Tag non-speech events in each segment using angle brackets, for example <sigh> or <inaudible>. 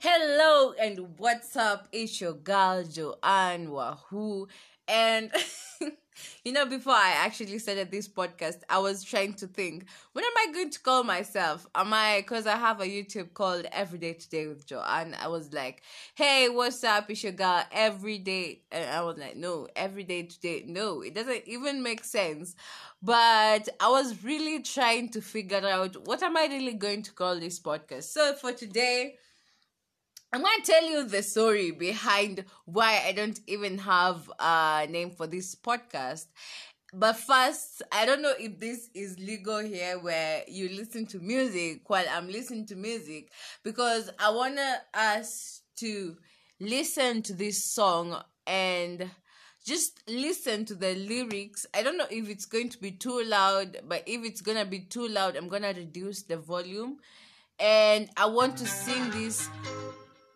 Hello and what's up? It's your girl Joanne Wahoo. And <laughs> you know, before I actually started this podcast, I was trying to think, what am I going to call myself? Am I because I have a YouTube called Everyday Today with Joanne? I was like, hey, what's up? It's your girl every day. And I was like, no, everyday today. No, it doesn't even make sense. But I was really trying to figure out what am I really going to call this podcast. So for today, I'm going to tell you the story behind why I don't even have a name for this podcast. But first, I don't know if this is legal here where you listen to music while I'm listening to music because I want us to listen to this song and just listen to the lyrics. I don't know if it's going to be too loud, but if it's going to be too loud, I'm going to reduce the volume. And I want to sing this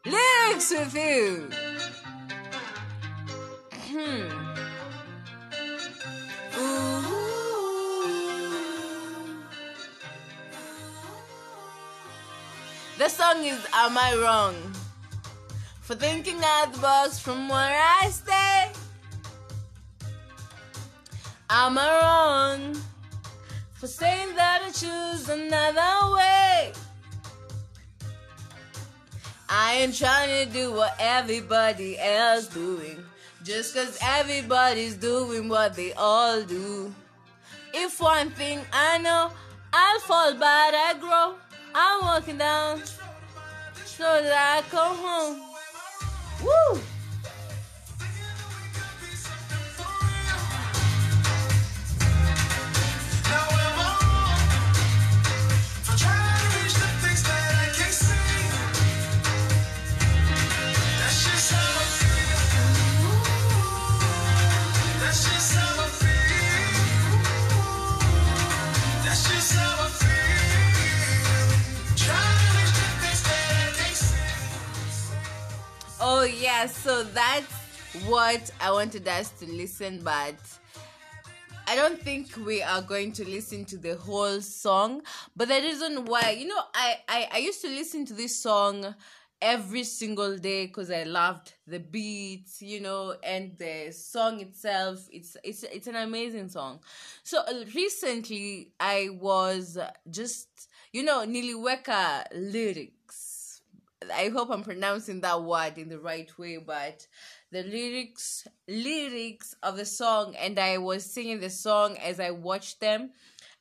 lyrics with you. Hmm. The song is Am I Wrong? For thinking out the box from where I stay. Am I wrong? For saying that I choose another way. I ain't trying to do what everybody else doing. Just cause everybody's doing what they all do. If one thing I know, I'll fall, but I grow. I'm walking down so that I come home. Woo! Oh yeah, so that's what I wanted us to listen, but I don't think we are going to listen to the whole song. But the reason why, you know, I I, I used to listen to this song every single day because I loved the beat, you know, and the song itself. It's it's it's an amazing song. So uh, recently, I was just you know niliweka lyrics I hope I'm pronouncing that word in the right way, but the lyrics lyrics of the song and I was singing the song as I watched them.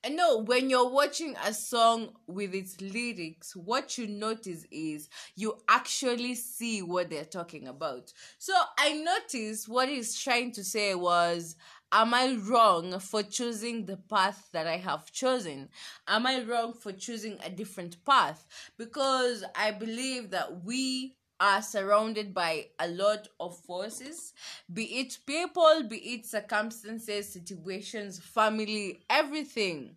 And no, when you're watching a song with its lyrics, what you notice is you actually see what they're talking about. So I noticed what he's trying to say was Am I wrong for choosing the path that I have chosen? Am I wrong for choosing a different path? Because I believe that we are surrounded by a lot of forces, be it people, be it circumstances, situations, family, everything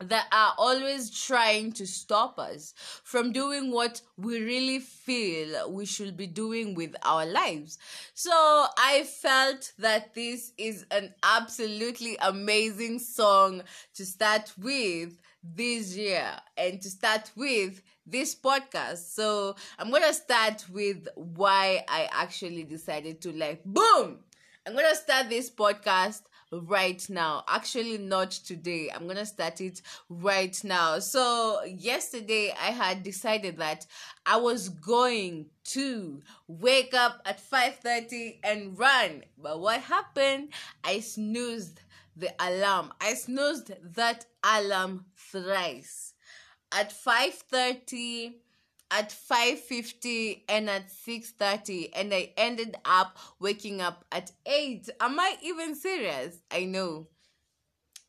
that are always trying to stop us from doing what we really feel we should be doing with our lives. So I felt that this is an absolutely amazing song to start with this year and to start with this podcast. So I'm going to start with why I actually decided to like boom. I'm going to start this podcast right now. Actually, not today. I'm gonna start it right now. So, yesterday I had decided that I was going to wake up at 5:30 and run. But what happened? I snoozed the alarm. I snoozed that alarm thrice. At 5:30 at 5.50 and at 6.30 and i ended up waking up at 8 am i even serious? I know.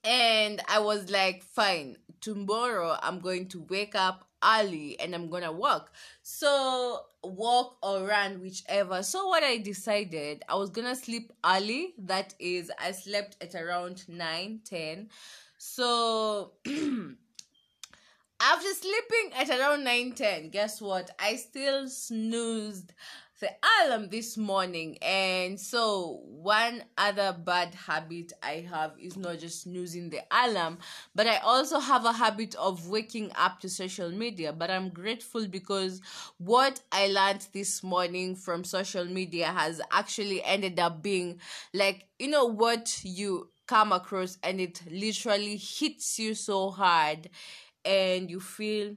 And i was like fine tomorrow i'm going to wake up early and i'm gonna walk. So walk or run whichever. So what i decided i was gonna sleep early. That is i slept at around 9 10 so <clears throat> After sleeping at around 9 10, guess what? I still snoozed the alarm this morning. And so, one other bad habit I have is not just snoozing the alarm, but I also have a habit of waking up to social media. But I'm grateful because what I learned this morning from social media has actually ended up being like, you know, what you come across and it literally hits you so hard and you feel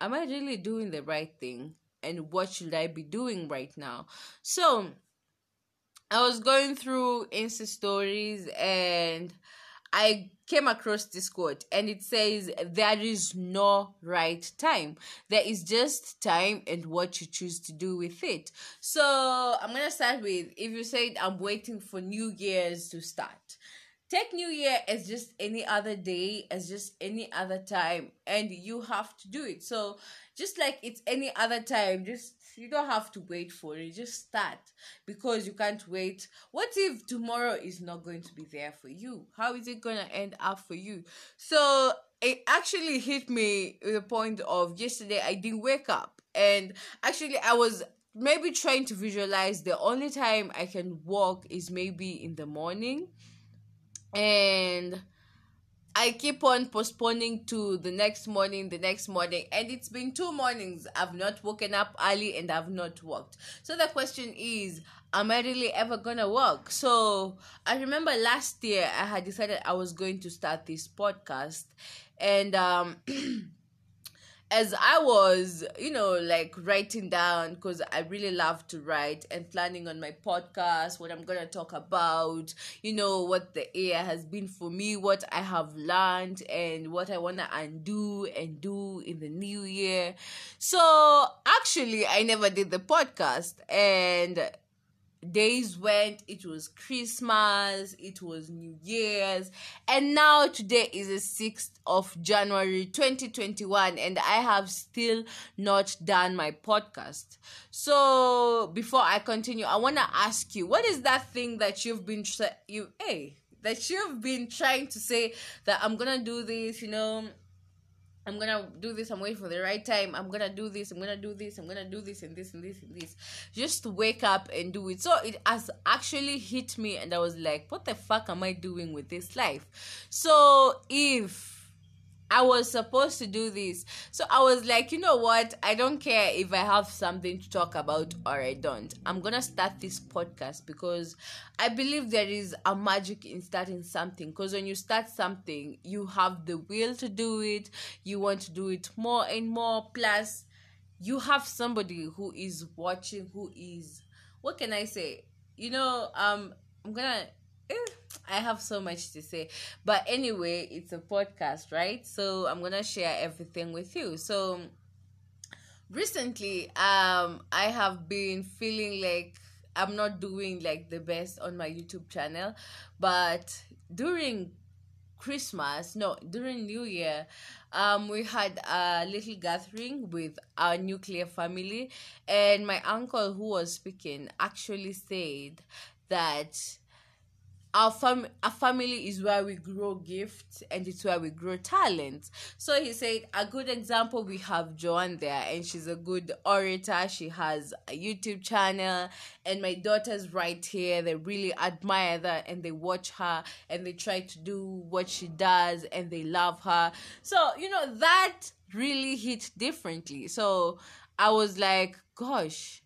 am i really doing the right thing? And what should i be doing right now? So i was going through insta stories and i came across this quote and it says there is no right time. There is just time and what you choose to do with it. So i'm gonna start with if you said i'm waiting for new year's to start take new year as just any other day as just any other time and you have to do it. So just like it's any other time just you don't have to wait for it. Just start because you can't wait. What if tomorrow is not going to be there for you? How is it going to end up for you? So it actually hit me the point of yesterday i didn't wake up. And actually i was maybe trying to visualize the only time i can walk is maybe in the morning and I keep on postponing to the next morning, the next morning, and it's been two mornings. I've not woken up early and I've not worked. So the question is, am I really ever gonna work? So I remember last year I had decided I was going to start this podcast, and um <clears throat> as I was, you know, like writing down because I really love to write and planning on my podcast, what I'm gonna talk about, you know, what the year has been for me, what I have learned, and what I wanna undo and do in the new year. So actually, I never did the podcast, and days went it was christmas it was new year's and now today is the 6th of january 2021 and i have still not done my podcast. So before i continue i want to ask you what is that thing that you've been tra- you hey that you've been trying to say that i'm gonna do this you know I'm gonna do this. I'm waiting for the right time. I'm gonna do this. I'm gonna do this. I'm gonna do this and this and this and this. Just wake up and do it. So it has actually hit me, and I was like, "What the fuck am I doing with this life?" So if I was supposed to do this. So I was like, you know what? I don't care if I have something to talk about or I don't. I'm going to start this podcast because I believe there is a magic in starting something. Because when you start something, you have the will to do it, you want to do it more and more. Plus, you have somebody who is watching, who is, what can I say? You know, um, I'm going to I have so much to say. But anyway, it's a podcast, right? So I'm going to share everything with you. So recently, um I have been feeling like I'm not doing like the best on my YouTube channel, but during Christmas, no, during New Year, um, we had a little gathering with our nuclear family, and my uncle who was speaking actually said that our fam our family is where we grow gifts and it's where we grow talent. So he said a good example we have Joanne there and she's a good orator. She has a YouTube channel and my daughters right here they really admire that and they watch her and they try to do what she does and they love her. So, you know, that really hit differently. So I was like, gosh,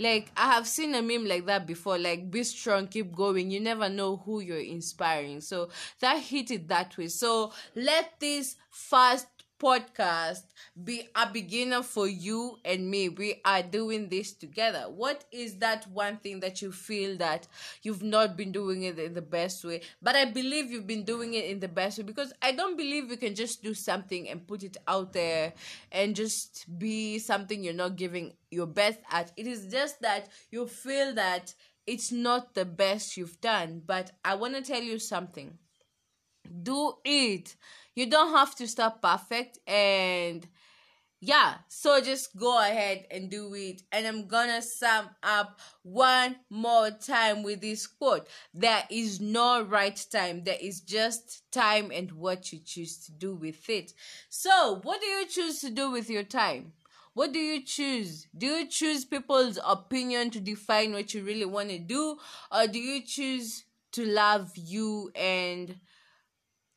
like I have seen a meme like that before, like be strong, keep going. You never know who you're inspiring. So that hit it that way. So let this first podcast be a beginner for you and me. We are doing this together. What is that one thing that you feel that you've not been doing it in the best way? But I believe you've been doing it in the best way because I don't believe you can just do something and put it out there and just be something you're not giving your best at. It is just that you feel that it's not the best you've done. But I want to tell you something. Do it you don't have to start perfect and yeah so just go ahead and do it and i'm gonna sum up one more time with this quote there is no right time there is just time and what you choose to do with it so what do you choose to do with your time What do you choose? Do you choose people's opinion to define what you really want to do? Or do you choose to love you and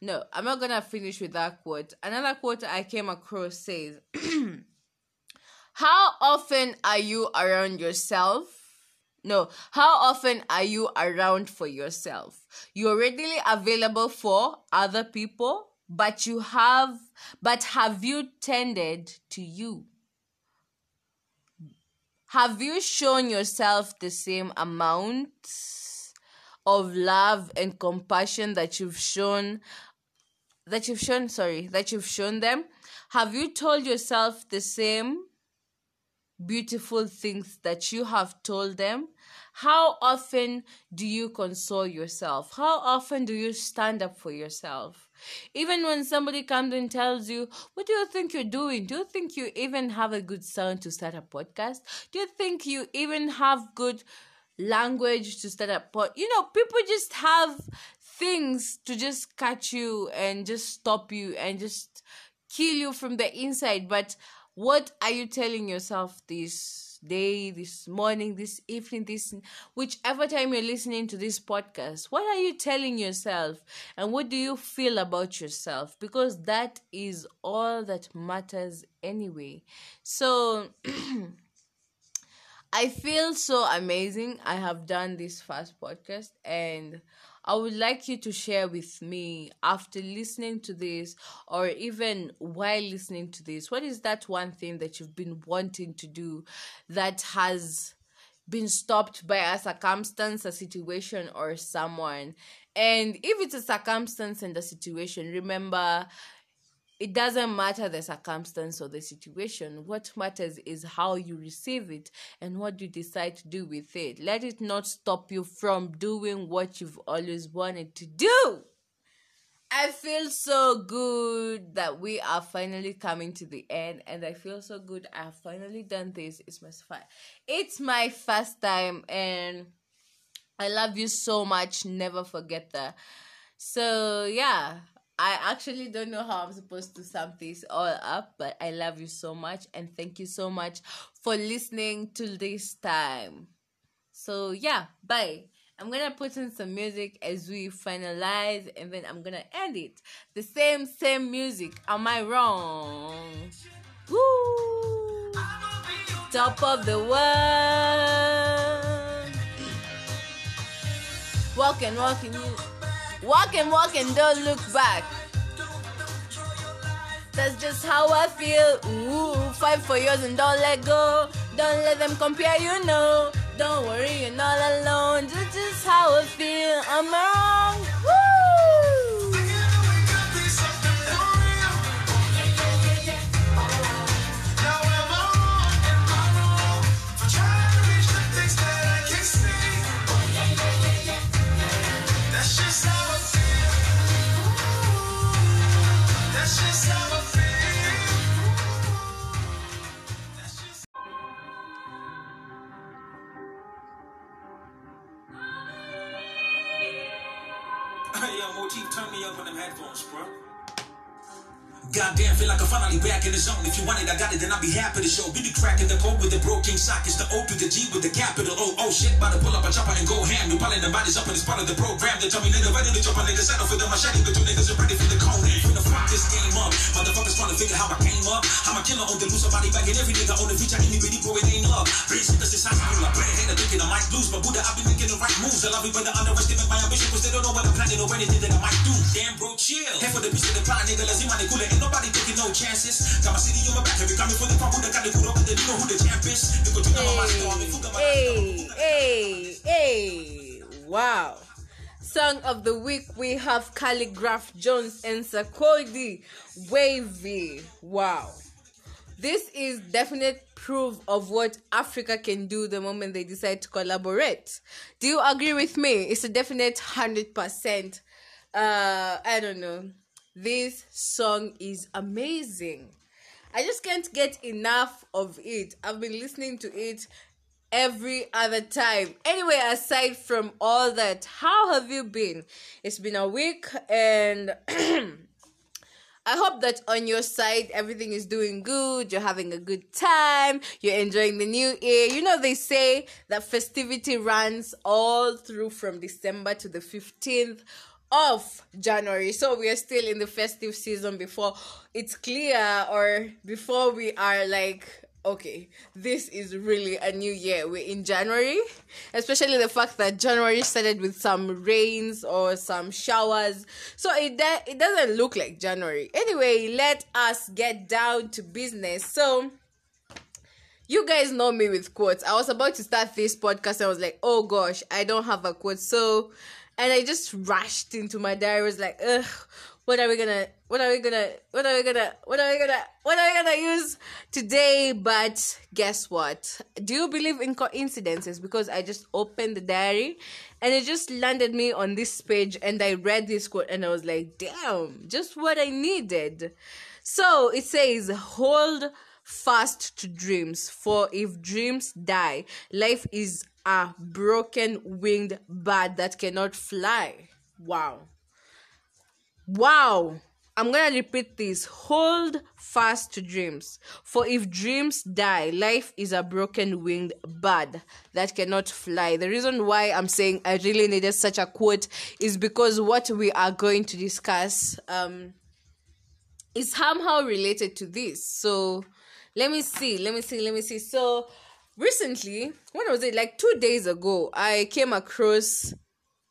no, I'm not gonna finish with that quote. Another quote I came across says, <clears throat> How often are you around yourself? No, how often are you around for yourself? You're readily available for other people, but you have, but have you tended to you? Have you shown yourself the same amount of love and compassion that you've shown that you've shown sorry that you've shown them. Have you told yourself the same beautiful things that you have told them? How often do you console yourself? How often do you stand up for yourself? Even when somebody comes and tells you what do you think you're doing? Do you think you even have a good sound to start a podcast? Do you think you even have good language to start up but you know people just have things to just catch you and just stop you and just kill you from the inside. But what are you telling yourself this day this morning this evening this whichever time you're listening to this podcast what are you telling yourself? And what do you feel about yourself? Because that is all that matters anyway. So <clears throat> I feel so amazing. I have done this first podcast and I would like you to share with me after listening to this or even while listening to this. What is that one thing that you've been wanting to do that has been stopped by a circumstance, a situation, or someone? And if it's a circumstance and a situation, remember it doesn't matter the circumstance or the situation. What matters is how you receive it and what you decide to do with it. Let it not stop you from doing what you've always wanted to do. I feel so good that we are finally coming to the end, and I feel so good I have finally done this. It's my it's my first time, and I love you so much. Never forget that. So yeah, I actually don't know how I'm supposed to sum this all up, but I love you so much and thank you so much for listening to this time. So, yeah, bye. I'm gonna put in some music as we finalize and then I'm gonna end it. The same, same music. Am I wrong? Woo! Top of the world. Walking, walking, you. Walk and walk and don't look back. That's just how I feel. Ooh, fight for yours and don't let go. Don't let them compare, you know. Don't worry, you're not alone. That's just how I feel. I'm wrong. Woo! motif. Turn me up on them headphones, bro. Goddamn, feel like I'm finally back in the zone. If you want it, I got it, then I'll be happy to show. Be the cracking the code with the broken sock. It's the O to the G with the capital O. Oh shit, about to pull up a chopper and go ham. You piling the bodies up and it's part of the program. They tell me nigga ready to jump on niggas settle for the machete, but you niggas are ready for the cone. Finna fuck this game up. Motherfuckers trying to figure how I came up. I'm a killer on the loose, somebody back in every nigga on the feature. Any bitty bro, it ain't love. Raise niggas since high school. I play hater thinking I might lose, but Buddha, I be making the right moves. I love you, but they underestimate my ambition, cause they don't know what I'm planning or anything that I might do. Damn, bro, chill. Head for the piece of the plan, nigga. Let's see my nigga. Ain't nobody taking no chances. Got my city on my back, every coming for the the got the good over there, you know who the champ is. You know my Hey, hey, hey, wow. Song of the week, we have Khaligraph Jones and Sarkodie Wavy. Wow. This is definite proof of what Africa can do the moment they decide to collaborate. Do you agree with me? It's a definite 100%. Uh, I don't know this song is amazing. I just can't get enough of it. I've been listening to it every other time. Anyway, aside from all that, how have you been? It's been a week and <clears throat> I hope that on your side everything is doing good, you're having a good time, you're enjoying the new year. You know, they say that festivity runs all through from December to the 15th of January. So we are still in the festive season before it's clear or before we are like okay, this is really a new year. We're in January, especially the fact that January started with some rains or some showers. So it de- it doesn't look like January. Anyway, let us get down to business. So you guys know me with quotes. I was about to start this podcast. I was like, oh gosh, I don't have a quote. So, and I just rushed into my diary. I was like, ugh, what are we gonna what are we gonna what are we gonna what are we gonna what are we gonna use today? But guess what? Do you believe in coincidences? Because i just opened the diary and it just landed me on this page and i read this quote and i was like damn just what i needed. So it says hold fast to dreams for if dreams die life is a broken winged bird that cannot fly wow Wow. I'm going to repeat this. Hold fast to dreams. For if dreams die, life is a broken winged bird that cannot fly. The reason why I'm saying I really needed such a quote is because what we are going to discuss um, is somehow related to this. So let me see. Let me see. Let me see. So recently, when was it? Like two days ago, I came across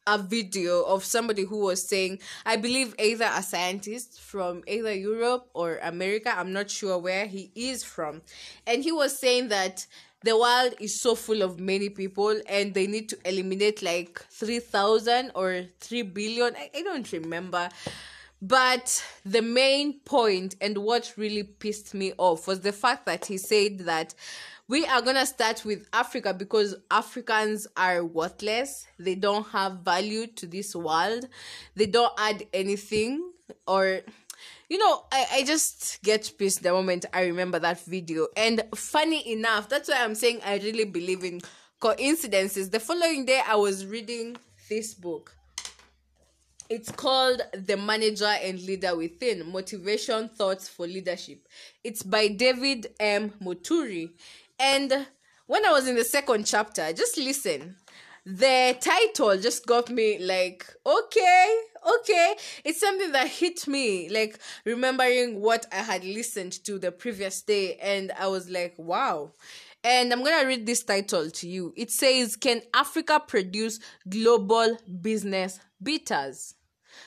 a video of somebody who was saying, I believe either a scientist from either Europe or America, I'm not sure where he is from, and he was saying that the world is so full of many people and they need to eliminate like 3000 or 3 billion I, I don't remember but the main point and what really pissed me off was the fact that he said that we are gonna start with Africa because Africans are worthless. They don't have value to this world. They don't add anything or you know, I, I just get pissed the moment I remember that video. And funny enough, that's why I'm saying I really believe in coincidences. The following day I was reading this book. It's called The Manager and Leader Within Motivation Thoughts for Leadership. It's by David M. Moturi. And when I was in the second chapter, just listen. The title just got me like, okay, okay. It's something that hit me, like remembering what I had listened to the previous day. And I was like, wow. And I'm going to read this title to you. It says, Can Africa produce global business beaters?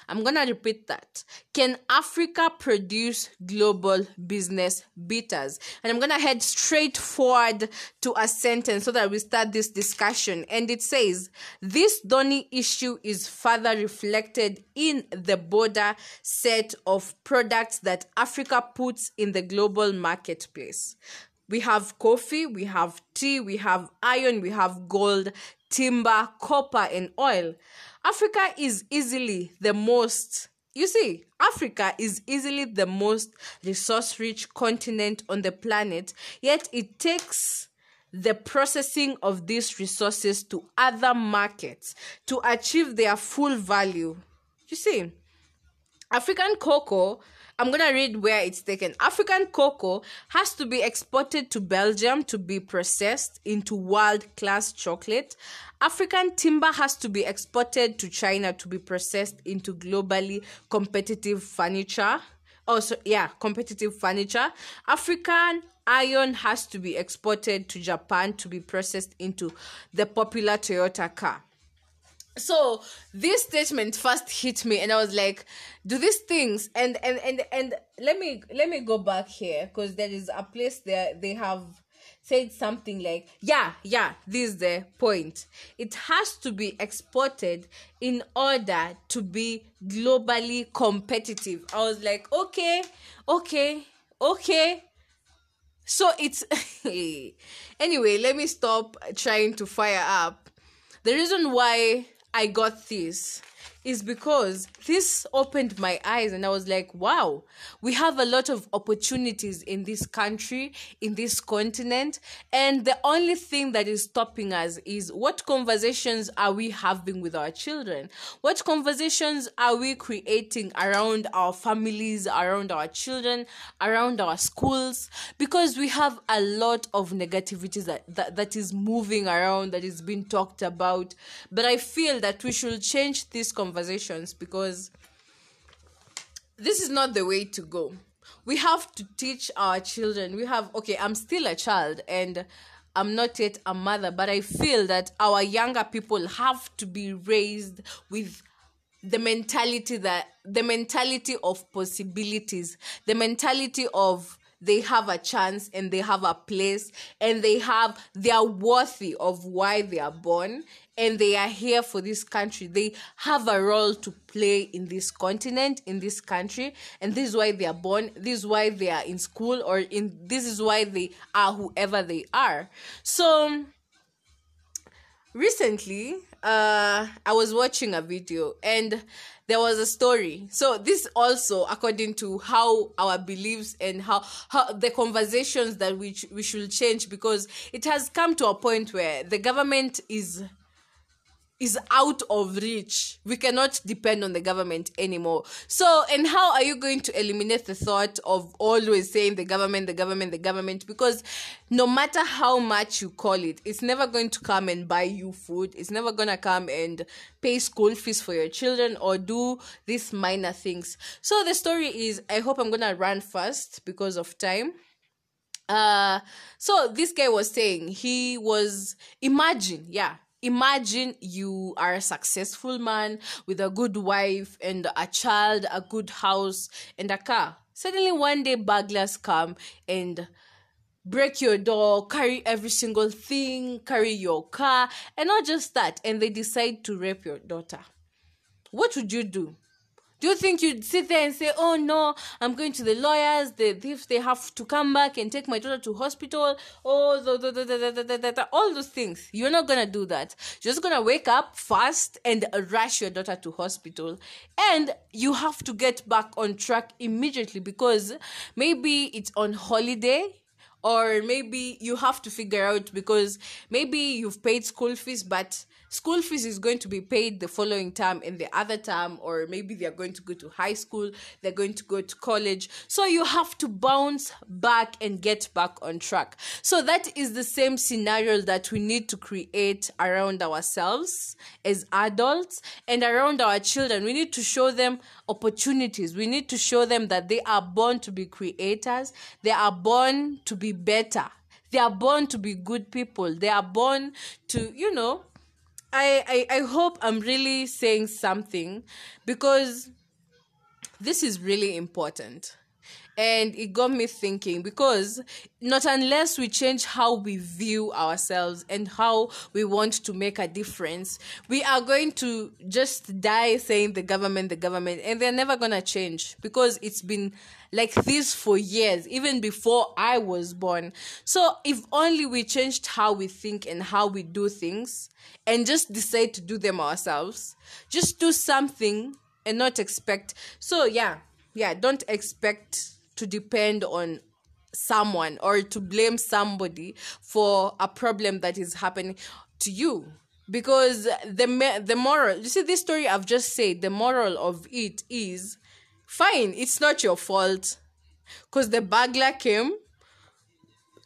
I'm going to repeat that. Can Africa produce global business beaters? And I'm going to head straight forward to a sentence so that we start this discussion. And it says, This thorny issue is further reflected in the broader set of products that Africa puts in the global marketplace. We have coffee, we have tea, we have iron, we have gold, timber, copper, and oil. Africa is easily the most, you see, Africa is easily the most resource rich continent on the planet, yet it takes the processing of these resources to other markets to achieve their full value. You see, African cocoa I'm gonna read where it's taken. African cocoa has to be exported to Belgium to be processed into world class chocolate. African timber has to be exported to China to be processed into globally competitive furniture. Oh, also, yeah, competitive furniture. African iron has to be exported to Japan to be processed into the popular Toyota car so this statement first hit me and i was like do these things and and and and let me let me go back here because there is a place there they have said something like yeah yeah this is the point. It has to be exported in order to be globally competitive. I was like okay okay okay. So it's <laughs> anyway let me stop trying to fire up. The reason why I got this is because this opened my eyes and I was like, wow, we have a lot of opportunities in this country, in this continent. And the only thing that is stopping us is what conversations are we having with our children? What conversations are we creating around our families, around our children, around our schools? Because we have a lot of negativity that, that, that is moving around, that is being talked about. But I feel that we should change this conversation conversations because this is not the way to go. We have to teach our children. We have, okay, I'm still a child and I'm not yet a mother, but I feel that our younger people have to be raised with the mentality that the mentality of possibilities, the mentality of they have a chance and they have a place and they have they are worthy of why they are born and they are here for this country. They have a role to play in this continent in this country and this is why they are born this is why they are in school or in this is why they are whoever they are. So recently uh i was watching a video and there was a story. So this also according to how our beliefs and how, how the conversations that we, we should change because it has come to a point where the government is is out of reach. We cannot depend on the government anymore. So, and how are you going to eliminate the thought of always saying the government, the government, the government? Because no matter how much you call it, it's never going to come and buy you food. It's never going to come and pay school fees for your children or do these minor things. So, the story is I hope I'm going to run fast because of time uh so this guy was saying he was imagine yeah imagine you are a successful man with a good wife and a child, a good house, and a car. Suddenly, one day, burglars come and break your door, carry every single thing, carry your car, and not just that, and they decide to rape your daughter. What would you do? Do you think you'd sit there and say, "Oh no, I'm going to the lawyers. They if they have to come back and take my daughter to hospital, oh, the, the, the, all those things." You're not gonna do that. You're just gonna wake up fast and rush your daughter to hospital, and you have to get back on track immediately because maybe it's on holiday or maybe you have to figure out because maybe you've paid school fees but school fees is going to be paid the following term in the other term or maybe they're going to go to high school they're going to go to college. So you have to bounce back and get back on track. So that is the same scenario that we need to create around ourselves as adults and around our children. We need to show them opportunities. We need to show them that they are born to be creators. They are born to be better. They are born to be good people. They are born to you know I, I, I hope I'm really saying something because this is really important. And it got me thinking because not unless we change how we view ourselves and how we want to make a difference, we are going to just die saying the government, the government, and they're never going to change because it's been like this for years, even before I was born. So if only we changed how we think and how we do things and just decide to do them ourselves, just do something and not expect. So yeah, yeah, don't expect to depend on someone or to blame somebody for a problem that is happening to you. Because the the moral you see this story i've just said the moral of it is fine it's not your fault. Because the burglar came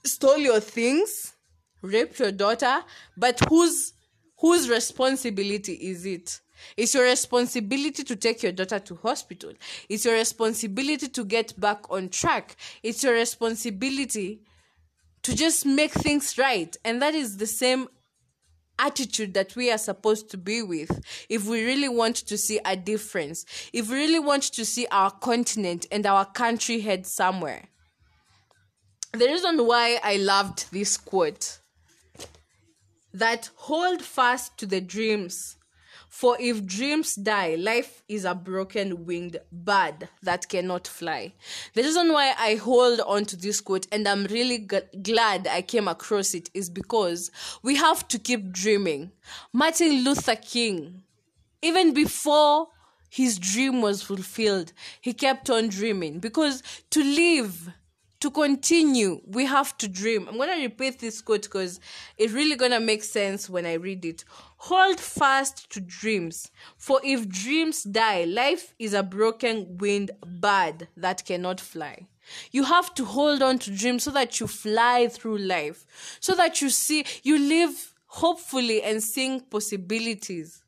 stole your things raped your daughter but whose whose responsibility is it it's your responsibility to take your daughter to hospital. It's your responsibility to get back on track. It's your responsibility to just make things right. And that is the same attitude that we are supposed to be with if we really want to see a difference, if we really want to see our continent and our country head somewhere. The reason why I loved this quote that hold fast to the dreams for if dreams die, life is a broken winged bird that cannot fly. The reason why I hold on to this quote and I'm really g- glad I came across it is because we have to keep dreaming. Martin Luther King even before his dream was fulfilled, he kept on dreaming because to live, to continue, we have to dream. I'm going to repeat this quote because it's really going to make sense when I read it. Hold fast to dreams, for if dreams die, life is a broken winged bird that cannot fly. You have to hold on to dreams so that you fly through life, so that you see, you live hopefully and seeing possibilities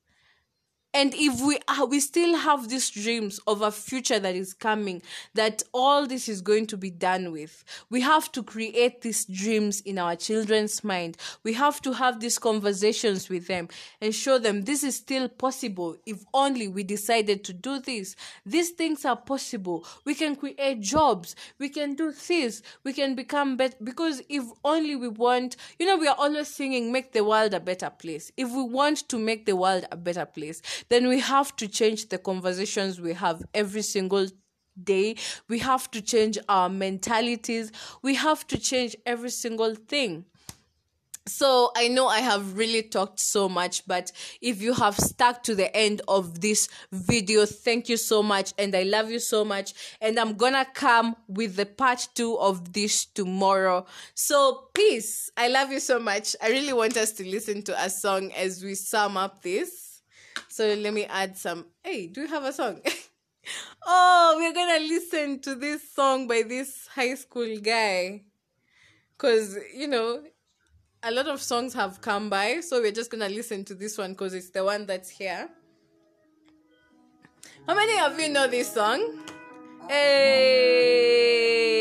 and if we are we still have these dreams of a future that is coming that all this is going to be done with we have to create these dreams in our children's mind. We have to have these conversations with them and show them this is still possible. If only we decided to do this these things are possible. We can create jobs. We can do this. We can become better because if only we want you know we are always singing make the world a better place. If we want to make the world a better place then we have to change the conversations we have every single day. We have to change our mentalities. We have to change every single thing. So I know I have really talked so much, but if you have stuck to the end of this video, thank you so much and I love you so much. And I'm gonna come with the part two of this tomorrow. So peace. I love you so much. I really want us to listen to a song as we sum up this. So let me add some. Hey, do you have a song? <laughs> oh, we're gonna listen to this song by this high school guy. Cause you know, a lot of songs have come by, so we're just gonna listen to this one because it's the one that's here. How many of you know this song? Hey.